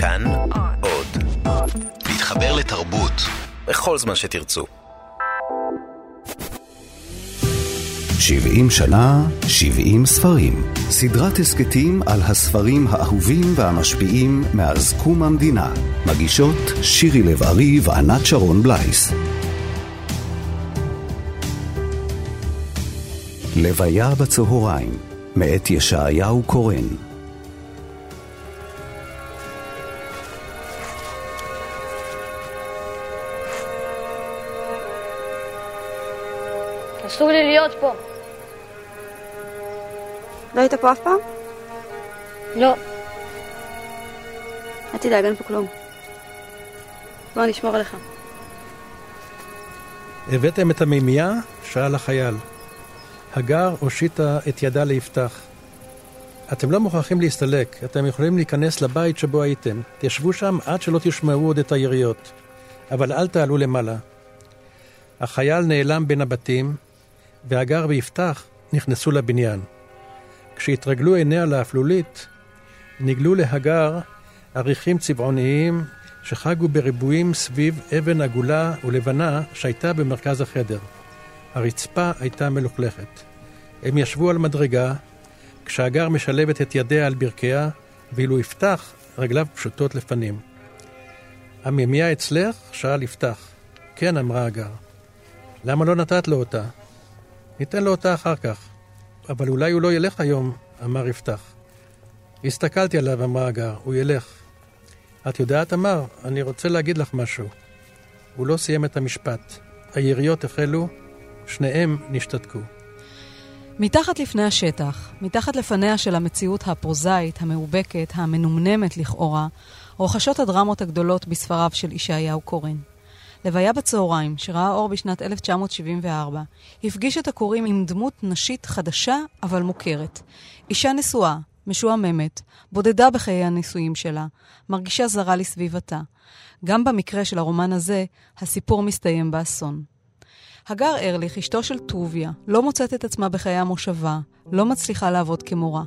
כאן עוד. להתחבר לתרבות בכל זמן שתרצו. 70 שנה, 70 ספרים. סדרת הסכתים על הספרים האהובים והמשפיעים מאז קום המדינה. מגישות שירי לב-ארי וענת שרון בלייס. לוויה בצהריים, מאת ישעיהו קורן. אסור לי להיות פה. לא היית פה אף פעם? לא. אל תדאג, אין פה כלום. בוא נשמור עליך. הבאתם את המימייה? שאל החייל. הגר הושיטה את ידה ליפתח. אתם לא מוכרחים להסתלק, אתם יכולים להיכנס לבית שבו הייתם. תשבו שם עד שלא תשמעו עוד את היריות. אבל אל תעלו למעלה. החייל נעלם בין הבתים, והגר ויפתח נכנסו לבניין. כשהתרגלו עיניה לאפלולית, נגלו להגר אריחים צבעוניים שחגו בריבועים סביב אבן עגולה ולבנה שהייתה במרכז החדר. הרצפה הייתה מלוכלכת. הם ישבו על מדרגה, כשהגר משלבת את ידיה על ברכיה, ואילו יפתח, רגליו פשוטות לפנים. המימייה אצלך? שאל יפתח. כן, אמרה הגר. למה לא נתת לו אותה? ניתן לו אותה אחר כך. אבל אולי הוא לא ילך היום, אמר יפתח. הסתכלתי עליו, אמרה הגר, הוא ילך. את יודעת, אמר, אני רוצה להגיד לך משהו. הוא לא סיים את המשפט. היריות החלו, שניהם נשתתקו. מתחת לפני השטח, מתחת לפניה של המציאות הפרוזאית, המאובקת, המנומנמת לכאורה, רוכשות הדרמות הגדולות בספריו של ישעיהו קורן. לוויה בצהריים, שראה אור בשנת 1974, הפגיש את הקוראים עם דמות נשית חדשה אבל מוכרת. אישה נשואה, משועממת, בודדה בחיי הנישואים שלה, מרגישה זרה לסביבתה. גם במקרה של הרומן הזה, הסיפור מסתיים באסון. הגר ארליך, אשתו של טוביה, לא מוצאת את עצמה בחיי המושבה, לא מצליחה לעבוד כמורה.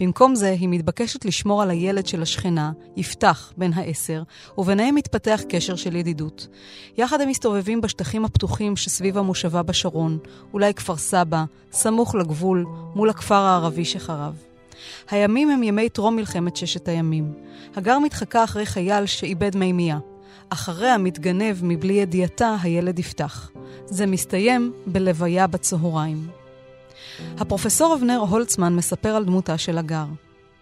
במקום זה, היא מתבקשת לשמור על הילד של השכנה, יפתח, בן העשר, וביניהם מתפתח קשר של ידידות. יחד הם מסתובבים בשטחים הפתוחים שסביב המושבה בשרון, אולי כפר סבא, סמוך לגבול, מול הכפר הערבי שחרב. הימים הם ימי טרום מלחמת ששת הימים. הגר מתחקה אחרי חייל שאיבד מימייה. אחריה מתגנב מבלי ידיעתה הילד יפתח. זה מסתיים בלוויה בצהריים. הפרופסור אבנר הולצמן מספר על דמותה של הגר.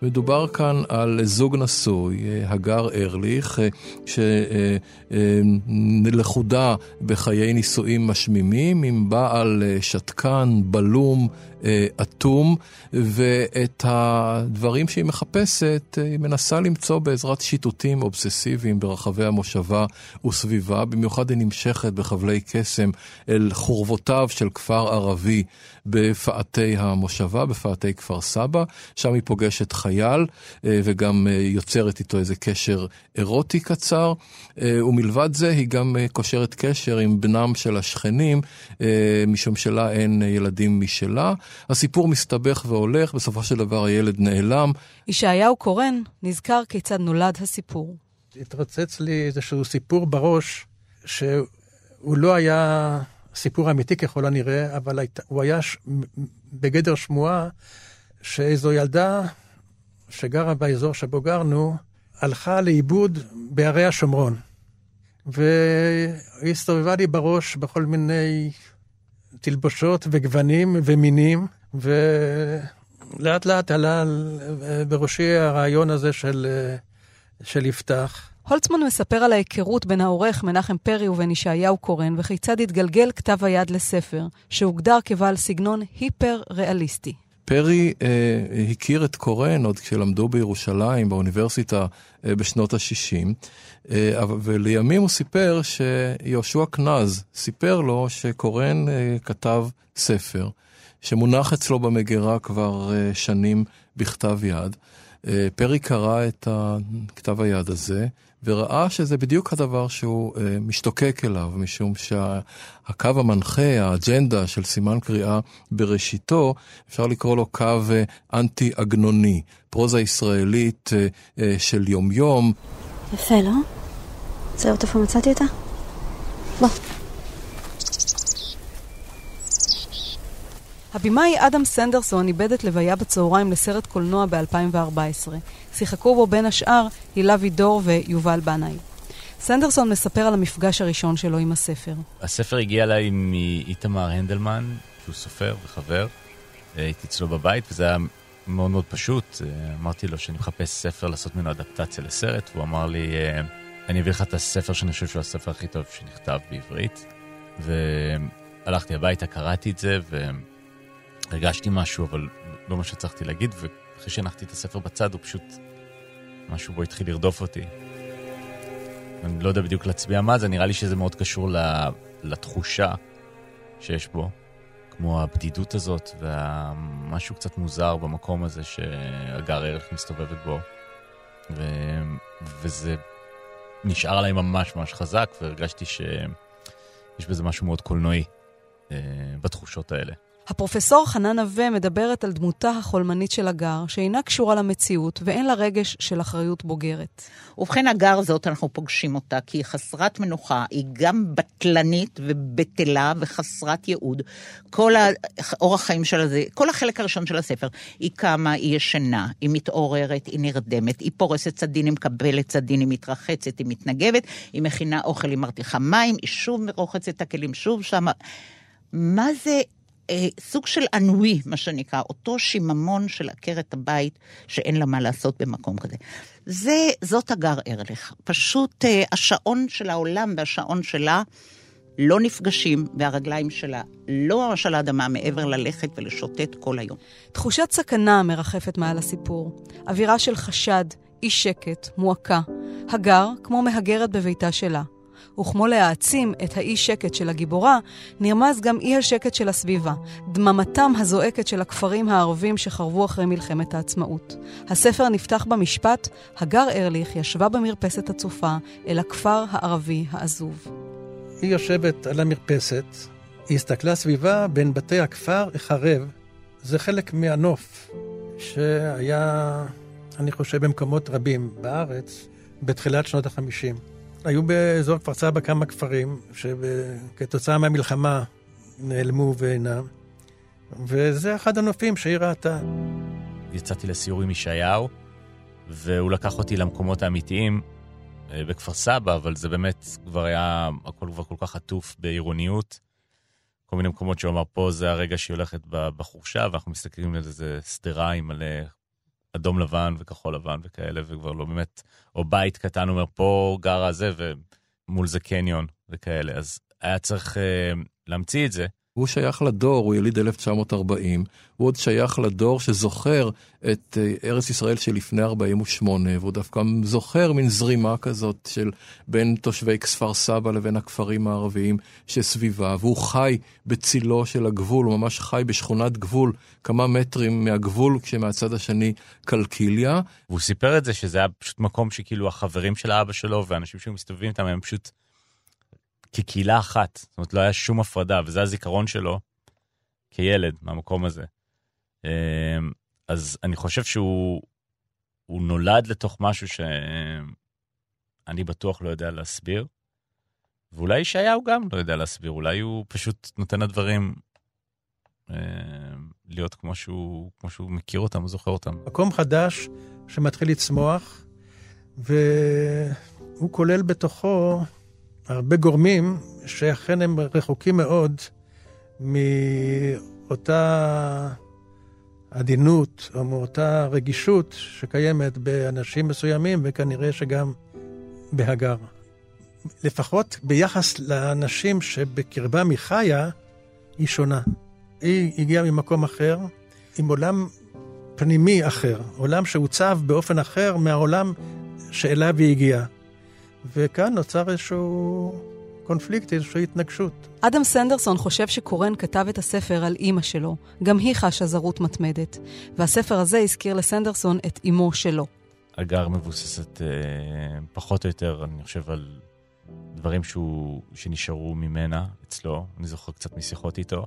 מדובר כאן על זוג נשוי, הגר ארליך, שלכודה בחיי נישואים משמימים, עם בעל שתקן, בלום, אטום, ואת הדברים שהיא מחפשת היא מנסה למצוא בעזרת שיטוטים אובססיביים ברחבי המושבה וסביבה, במיוחד היא נמשכת בחבלי קסם אל חורבותיו של כפר ערבי בפאתי המושבה, בפאתי כפר סבא, שם היא פוגשת חייל וגם יוצרת איתו איזה קשר אירוטי קצר, ומלבד זה היא גם קושרת קשר עם בנם של השכנים, משום שלה אין ילדים משלה. הסיפור מסתבך והולך, בסופו של דבר הילד נעלם. ישעיהו קורן נזכר כיצד נולד הסיפור. התרוצץ לי איזשהו סיפור בראש, שהוא לא היה סיפור אמיתי ככל הנראה, אבל הוא היה ש... בגדר שמועה שאיזו ילדה שגרה באזור שבו גרנו, הלכה לאיבוד בערי השומרון. והיא הסתובבה לי בראש בכל מיני תלבושות וגוונים ומינים, ולאט לאט עלה בראשי הרעיון הזה של, של יפתח. הולצמן מספר על ההיכרות בין העורך מנחם פרי ובין ישעיהו קורן, וכיצד התגלגל כתב היד לספר, שהוגדר כבעל סגנון היפר-ריאליסטי. פרי אה, הכיר את קורן עוד כשלמדו בירושלים, באוניברסיטה, אה, בשנות ה-60, אה, ולימים הוא סיפר שיהושע קנז סיפר לו שקורן אה, כתב ספר, שמונח אצלו במגירה כבר אה, שנים בכתב יד. אה, פרי קרא את כתב היד הזה, וראה שזה בדיוק הדבר שהוא אה, משתוקק אליו, משום שהקו המנחה, האג'נדה של סימן קריאה בראשיתו, אפשר לקרוא לו קו אה, אנטי-עגנוני, פרוזה ישראלית אה, של יומיום. יפה, לא? זהו, איפה מצאתי אותה? בוא. הבמאי אדם סנדרסון איבד את לוויה בצהריים לסרט קולנוע ב-2014. שיחקו בו בין השאר הילה וידור ויובל בנאי. סנדרסון מספר על המפגש הראשון שלו עם הספר. הספר הגיע אליי מאיתמר הנדלמן, שהוא סופר וחבר. הייתי אצלו בבית, וזה היה מאוד מאוד פשוט. אמרתי לו שאני מחפש ספר לעשות ממנו אדפטציה לסרט, והוא אמר לי, אני אביא לך את הספר שאני חושב שהוא הספר הכי טוב שנכתב בעברית. והלכתי הביתה, קראתי את זה, והרגשתי משהו, אבל לא מה שצריכתי להגיד, ואחרי שהנחתי את הספר בצד, הוא פשוט... משהו בו התחיל לרדוף אותי. אני לא יודע בדיוק להצביע מה זה, נראה לי שזה מאוד קשור לתחושה שיש בו, כמו הבדידות הזאת ומשהו קצת מוזר במקום הזה שהגר ערך מסתובבת בו. ו... וזה נשאר עליי ממש ממש חזק, והרגשתי שיש בזה משהו מאוד קולנועי אה, בתחושות האלה. הפרופסור חנן נווה מדברת על דמותה החולמנית של הגר, שאינה קשורה למציאות ואין לה רגש של אחריות בוגרת. ובכן, הגר זאת, אנחנו פוגשים אותה, כי היא חסרת מנוחה, היא גם בטלנית ובטלה וחסרת ייעוד. כל האורח חיים שלה זה, כל החלק הראשון של הספר, היא קמה, היא ישנה, היא מתעוררת, היא נרדמת, היא פורסת צדין, היא מקבלת צדין, היא מתרחצת, היא מתנגבת, היא מכינה אוכל, היא מרתיחה מים, היא שוב מרוחצת את הכלים, שוב שמה. מה זה אה, סוג של אנואי, מה שנקרא, אותו שיממון של עקרת הבית שאין לה מה לעשות במקום כזה. זה, זאת הגר ארליך. פשוט אה, השעון של העולם והשעון שלה לא נפגשים, והרגליים שלה לא ממש על האדמה מעבר ללכת ולשוטט כל היום. תחושת סכנה מרחפת מעל הסיפור. אווירה של חשד, אי שקט, מועקה. הגר כמו מהגרת בביתה שלה. וכמו להעצים את האי שקט של הגיבורה, נרמז גם אי השקט של הסביבה, דממתם הזועקת של הכפרים הערבים שחרבו אחרי מלחמת העצמאות. הספר נפתח במשפט, הגר ארליך ישבה במרפסת הצופה אל הכפר הערבי העזוב. היא יושבת על המרפסת, היא הסתכלה סביבה בין בתי הכפר החרב. זה חלק מהנוף שהיה, אני חושב, במקומות רבים בארץ בתחילת שנות החמישים. היו באזור כפר סבא כמה כפרים שכתוצאה מהמלחמה נעלמו ואינם, וזה אחד הנופים שהיא ראתה. יצאתי לסיור עם ישעיהו, והוא לקח אותי למקומות האמיתיים אה, בכפר סבא, אבל זה באמת כבר היה, הכל כבר כל כך עטוף בעירוניות. כל מיני מקומות שהוא אמר, פה זה הרגע שהיא הולכת בחורשה, ואנחנו מסתכלים על איזה שדרה עם מלא אדום לבן וכחול לבן וכאלה, וכבר לא באמת, או בית קטן אומר, פה גר הזה, ומול זה קניון וכאלה. אז היה צריך אה, להמציא את זה. הוא שייך לדור, הוא יליד 1940, הוא עוד שייך לדור שזוכר את אה, ארץ ישראל של לפני 48, והוא דווקא זוכר מין זרימה כזאת של בין תושבי כפר סבא לבין הכפרים הערביים שסביבה, והוא חי בצילו של הגבול, הוא ממש חי בשכונת גבול, כמה מטרים מהגבול, כשמהצד השני קלקיליה. והוא סיפר את זה, שזה היה פשוט מקום שכאילו החברים של האבא שלו והאנשים שהיו מסתובבים איתם, הם פשוט... כקהילה אחת, זאת אומרת, לא היה שום הפרדה, וזה הזיכרון שלו כילד מהמקום הזה. אמ, אז אני חושב שהוא נולד לתוך משהו שאני בטוח לא יודע להסביר, ואולי ישעיהו גם לא יודע להסביר, אולי הוא פשוט נותן לדברים אמ, להיות כמו שהוא, כמו שהוא מכיר אותם וזוכר אותם. מקום חדש שמתחיל לצמוח, והוא כולל בתוכו הרבה גורמים שאכן הם רחוקים מאוד מאותה עדינות או מאותה רגישות שקיימת באנשים מסוימים וכנראה שגם בהגר. לפחות ביחס לאנשים שבקרבם היא חיה, היא שונה. היא הגיעה ממקום אחר, עם עולם פנימי אחר, עולם שעוצב באופן אחר מהעולם שאליו היא הגיעה. וכאן נוצר איזשהו קונפליקט, איזושהי התנגשות. אדם סנדרסון חושב שקורן כתב את הספר על אימא שלו. גם היא חשה זרות מתמדת. והספר הזה הזכיר לסנדרסון את אימו שלו. הגר מבוססת אה, פחות או יותר, אני חושב, על דברים שהוא, שנשארו ממנה אצלו. אני זוכר קצת משיחות איתו.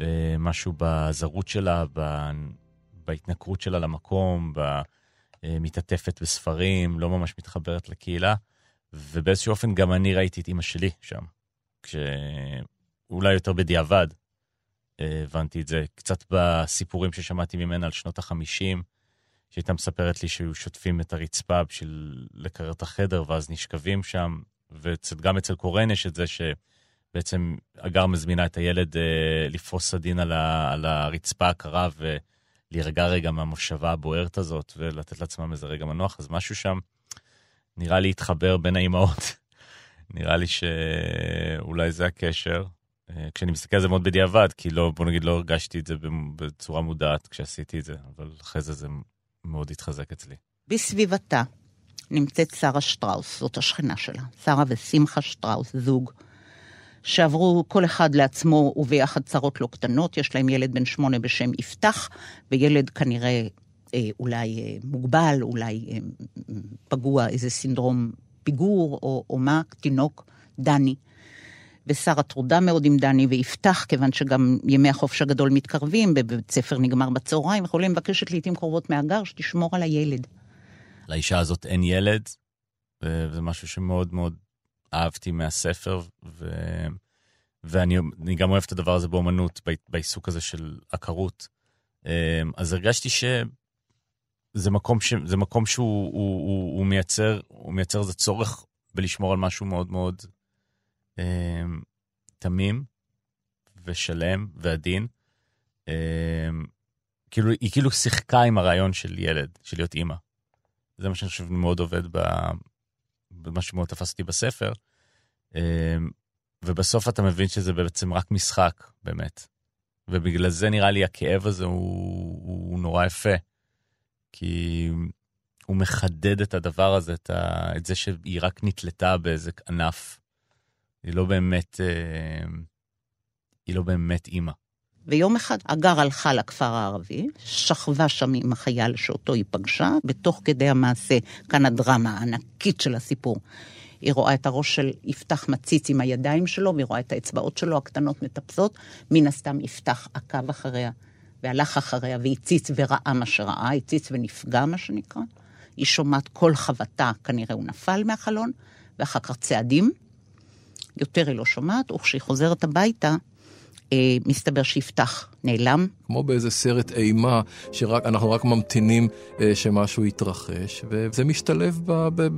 אה, משהו בזרות שלה, ב, בהתנכרות שלה למקום, ב... אה, מתעטפת בספרים, לא ממש מתחברת לקהילה, ובאיזשהו אופן גם אני ראיתי את אימא שלי שם, כשאולי יותר בדיעבד אה, הבנתי את זה, קצת בסיפורים ששמעתי ממנה על שנות החמישים, שהייתה מספרת לי שהיו שוטפים את הרצפה בשביל לקרר את החדר, ואז נשכבים שם, וגם אצל קורן יש את זה שבעצם הגר מזמינה את הילד אה, לפרוס סדין על, ה, על הרצפה הקרה ולהירגע רגע מהמושבה הבוערת הזאת, ולתת לעצמם איזה רגע מנוח, אז משהו שם נראה לי התחבר בין האימהות. נראה לי שאולי זה הקשר. אה, כשאני מסתכל על זה מאוד בדיעבד, כי לא, בוא נגיד, לא הרגשתי את זה בצורה מודעת כשעשיתי את זה, אבל אחרי זה זה מאוד התחזק אצלי. בסביבתה נמצאת שרה שטראוס, זאת השכנה שלה. שרה ושמחה שטראוס, זוג, שעברו כל אחד לעצמו וביחד צרות לא קטנות. יש להם ילד בן שמונה בשם יפתח, וילד כנראה אה, אולי אה, מוגבל, אולי אה, פגוע, איזה סינדרום פיגור או, או מה, תינוק, דני. ושרה טרודה מאוד עם דני, ויפתח, כיוון שגם ימי החופש הגדול מתקרבים, בבית ספר נגמר בצהריים, וכולי, מבקשת לעיתים קרובות מהגר שתשמור על הילד. לאישה הזאת אין ילד, וזה משהו שמאוד מאוד אהבתי מהספר, ו... ואני גם אוהב את הדבר הזה באומנות, בעיסוק הזה של עקרות. אז הרגשתי שזה מקום, ש... זה מקום שהוא הוא, הוא, הוא מייצר, הוא מייצר איזה צורך בלשמור על משהו מאוד מאוד אה, תמים ושלם ועדין. אה, כאילו, היא כאילו שיחקה עם הרעיון של ילד, של להיות אימא. זה מה שאני חושב מאוד עובד במה שמאוד תפס אותי בספר. אה, ובסוף אתה מבין שזה בעצם רק משחק, באמת. ובגלל זה נראה לי הכאב הזה הוא, הוא נורא יפה. כי הוא מחדד את הדבר הזה, את, ה, את זה שהיא רק נתלתה באיזה ענף היא לא באמת, אה, היא לא באמת אימא. ויום אחד אגר הלכה לכפר הערבי, שכבה שם עם החייל שאותו היא פגשה, בתוך כדי המעשה, כאן הדרמה הענקית של הסיפור. היא רואה את הראש של יפתח מציץ עם הידיים שלו, והיא רואה את האצבעות שלו הקטנות מטפסות, מן הסתם יפתח עקב אחריה, והלך אחריה והציץ וראה מה שראה, הציץ ונפגע מה שנקרא. היא שומעת כל חבטה, כנראה הוא נפל מהחלון, ואחר כך צעדים, יותר היא לא שומעת, וכשהיא חוזרת הביתה, אה, מסתבר שיפתח נעלם. כמו באיזה סרט אימה, שאנחנו רק ממתינים אה, שמשהו יתרחש, וזה משתלב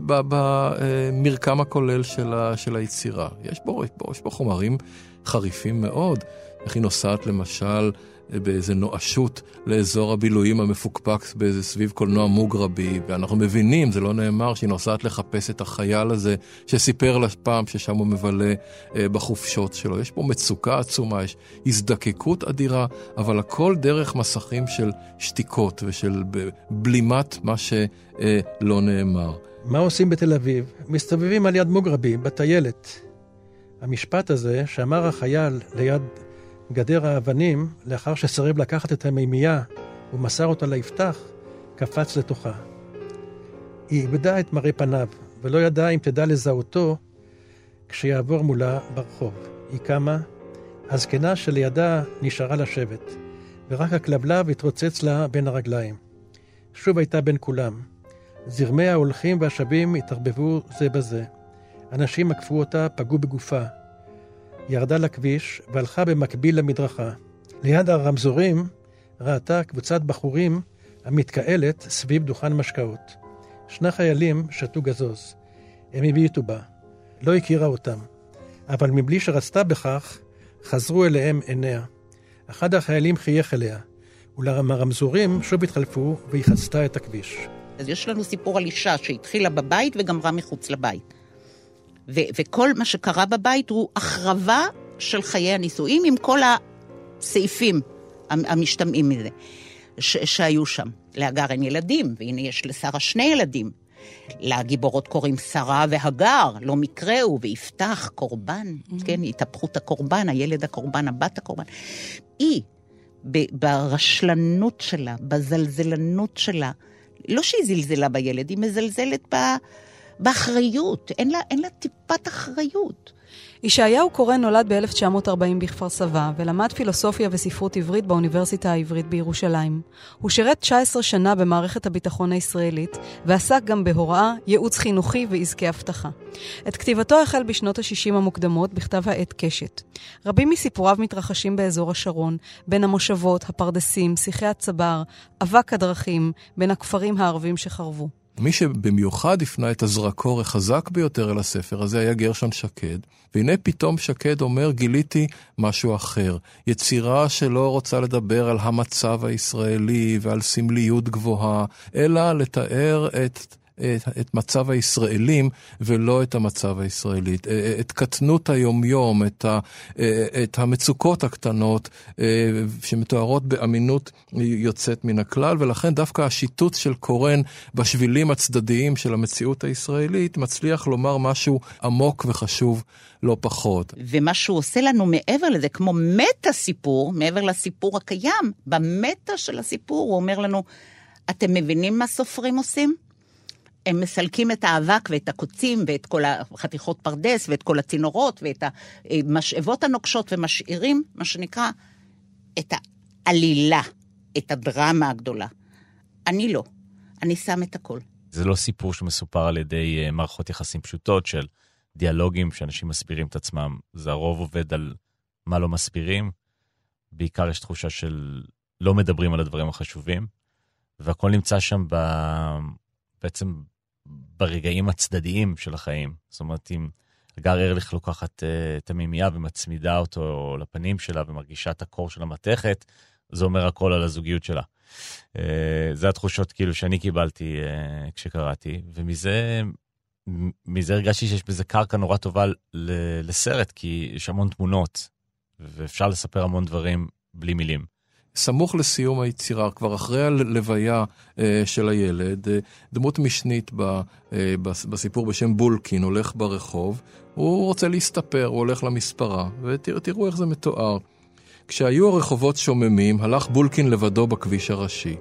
במרקם הכולל של, ה, של היצירה. יש בו, יש בו חומרים חריפים מאוד. איך היא נוסעת למשל באיזה נואשות לאזור הבילויים המפוקפק באיזה סביב קולנוע מוגרבי, ואנחנו מבינים, זה לא נאמר, שהיא נוסעת לחפש את החייל הזה שסיפר לה פעם ששם הוא מבלה אה, בחופשות שלו. יש פה מצוקה עצומה, יש הזדקקות אדירה, אבל הכל דרך מסכים של שתיקות ושל בלימת מה שלא נאמר. מה עושים בתל אביב? מסתובבים על יד מוגרבי, בטיילת. המשפט הזה שאמר החייל ליד גדר האבנים, לאחר שסירב לקחת את המימייה ומסר אותה ליפתח, קפץ לתוכה. היא איבדה את מראה פניו, ולא ידעה אם תדע לזהותו כשיעבור מולה ברחוב. היא קמה, הזקנה שלידה נשארה לשבת, ורק הכלבלב התרוצץ לה בין הרגליים. שוב הייתה בין כולם. זרמי ההולכים והשבים התערבבו זה בזה. אנשים עקפו אותה, פגעו בגופה. ירדה לכביש והלכה במקביל למדרכה. ליד הרמזורים ראתה קבוצת בחורים המתקהלת סביב דוכן משקאות. שני חיילים שתו גזוז. הם הביטו בה. לא הכירה אותם. אבל מבלי שרצתה בכך, חזרו אליהם עיניה. אחד החיילים חייך אליה, אולם הרמזורים שוב התחלפו והיא חצתה את הכביש. אז יש לנו סיפור על אישה שהתחילה בבית וגמרה מחוץ לבית. ו- וכל מה שקרה בבית הוא החרבה של חיי הנישואים עם כל הסעיפים המשתמעים מזה ש- שהיו שם. להגר אין ילדים, והנה יש לשרה שני ילדים. לגיבורות קוראים שרה והגר, לא מקרה הוא, ויפתח קורבן, mm-hmm. כן, התהפכות הקורבן, הילד הקורבן, הבת הקורבן. היא, ברשלנות שלה, בזלזלנות שלה, לא שהיא זלזלה בילד, היא מזלזלת ב... באחריות, אין לה, אין לה טיפת אחריות. ישעיהו קורן נולד ב-1940 בכפר סבא, ולמד פילוסופיה וספרות עברית באוניברסיטה העברית בירושלים. הוא שירת 19 שנה במערכת הביטחון הישראלית, ועסק גם בהוראה, ייעוץ חינוכי ועסקי אבטחה. את כתיבתו החל בשנות ה-60 המוקדמות בכתב העת קשת. רבים מסיפוריו מתרחשים באזור השרון, בין המושבות, הפרדסים, שיחי הצבר, אבק הדרכים, בין הכפרים הערבים שחרבו. מי שבמיוחד הפנה את הזרקור החזק ביותר אל הספר הזה היה גרשון שקד. והנה פתאום שקד אומר, גיליתי משהו אחר. יצירה שלא רוצה לדבר על המצב הישראלי ועל סמליות גבוהה, אלא לתאר את את, את מצב הישראלים ולא את המצב הישראלית, את קטנות היומיום, את, ה, את המצוקות הקטנות שמתוארות באמינות יוצאת מן הכלל, ולכן דווקא השיטוט של קורן בשבילים הצדדיים של המציאות הישראלית מצליח לומר משהו עמוק וחשוב לא פחות. ומה שהוא עושה לנו מעבר לזה, כמו מטה סיפור, מעבר לסיפור הקיים, במטה של הסיפור הוא אומר לנו, אתם מבינים מה סופרים עושים? הם מסלקים את האבק ואת הקוצים ואת כל החתיכות פרדס ואת כל הצינורות ואת המשאבות הנוקשות ומשאירים, מה שנקרא, את העלילה, את הדרמה הגדולה. אני לא, אני שם את הכל. זה לא סיפור שמסופר על ידי אה, מערכות יחסים פשוטות של דיאלוגים שאנשים מסבירים את עצמם. זה הרוב עובד על מה לא מסבירים. בעיקר יש תחושה של לא מדברים על הדברים החשובים, והכל נמצא שם ב... בעצם ברגעים הצדדיים של החיים. זאת אומרת, אם הגר ארליך לוקחת uh, את המימייה ומצמידה אותו לפנים שלה ומרגישה את הקור של המתכת, זה אומר הכל על הזוגיות שלה. Uh, זה התחושות כאילו שאני קיבלתי uh, כשקראתי, ומזה מזה הרגשתי שיש בזה קרקע נורא טובה לסרט, כי יש המון תמונות, ואפשר לספר המון דברים בלי מילים. סמוך לסיום היצירה, כבר אחרי הלוויה אה, של הילד, אה, דמות משנית ב, אה, בסיפור בשם בולקין הולך ברחוב, הוא רוצה להסתפר, הוא הולך למספרה, ותראו איך זה מתואר. כשהיו הרחובות שוממים, הלך בולקין לבדו בכביש הראשי.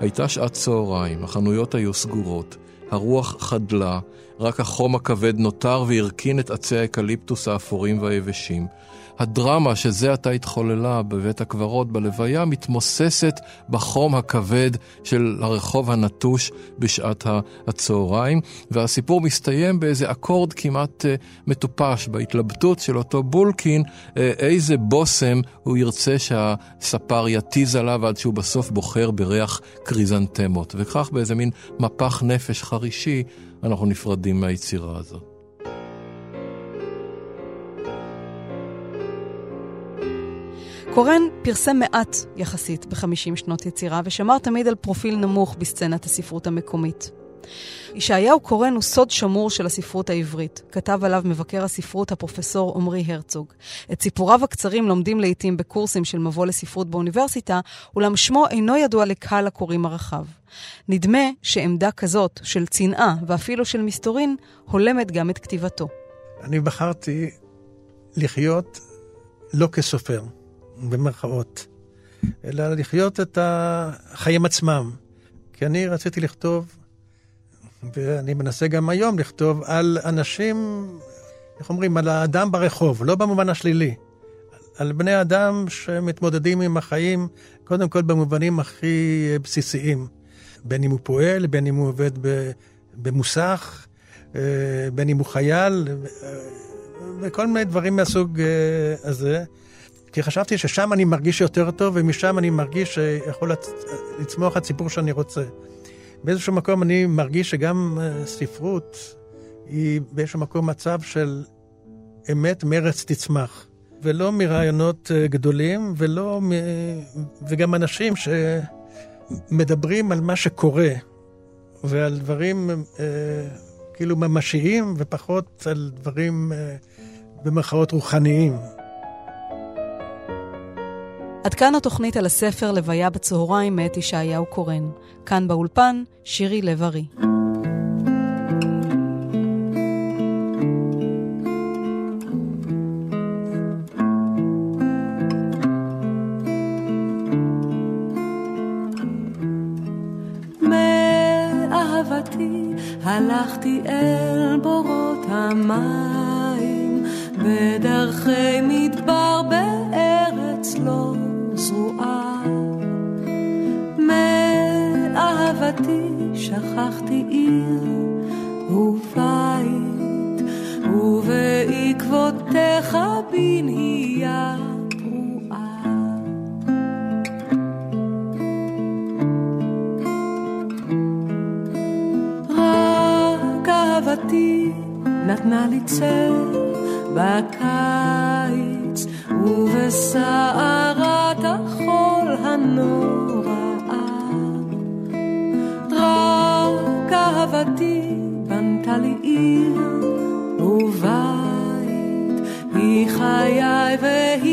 הייתה שעת צהריים, החנויות היו סגורות, הרוח חדלה, רק החום הכבד נותר והרכין את עצי האקליפטוס האפורים והיבשים. הדרמה שזה עתה התחוללה בבית הקברות בלוויה מתמוססת בחום הכבד של הרחוב הנטוש בשעת הצהריים, והסיפור מסתיים באיזה אקורד כמעט אה, מטופש בהתלבטות של אותו בולקין, uh, איזה בושם הוא ירצה שהספר יתיז עליו עד שהוא בסוף בוחר בריח קריזנטמות. וכך באיזה מין מפח נפש חרישי אנחנו נפרדים מהיצירה הזאת. קורן פרסם מעט יחסית ב-50 שנות יצירה, ושמר תמיד על פרופיל נמוך בסצנת הספרות המקומית. ישעיהו קורן הוא סוד שמור של הספרות העברית. כתב עליו מבקר הספרות הפרופסור עמרי הרצוג. את סיפוריו הקצרים לומדים לעיתים בקורסים של מבוא לספרות באוניברסיטה, אולם שמו אינו ידוע לקהל הקוראים הרחב. נדמה שעמדה כזאת של צנעה ואפילו של מסתורין הולמת גם את כתיבתו. אני בחרתי לחיות לא כסופר. במרכאות, אלא לחיות את החיים עצמם. כי אני רציתי לכתוב, ואני מנסה גם היום לכתוב, על אנשים, איך אומרים, על האדם ברחוב, לא במובן השלילי. על בני אדם שמתמודדים עם החיים, קודם כל במובנים הכי בסיסיים. בין אם הוא פועל, בין אם הוא עובד במוסך, אה, בין אם הוא חייל, אה, וכל מיני דברים מהסוג אה, הזה. כי חשבתי ששם אני מרגיש יותר טוב, ומשם אני מרגיש שיכול לצמוח הציפור שאני רוצה. באיזשהו מקום אני מרגיש שגם אה, ספרות היא באיזשהו מקום מצב של אמת מרץ תצמח. ולא מרעיונות אה, גדולים, ולא מ... וגם אנשים שמדברים על מה שקורה, ועל דברים אה, כאילו ממשיים, ופחות על דברים אה, במרכאות רוחניים. עד כאן התוכנית על הספר לוויה בצהריים מאת ישעיהו קורן. כאן באולפן, שירי לב-ארי. הלכתי אל בורות המים בדרכי מ... שכחתי, שכחתי עיר ובית, ובעקבותיך בנהיה פרועה. רק אהבתי נתנה לי צל בקיץ ובסער מתה לי עיר ובית, היא חיי והיא...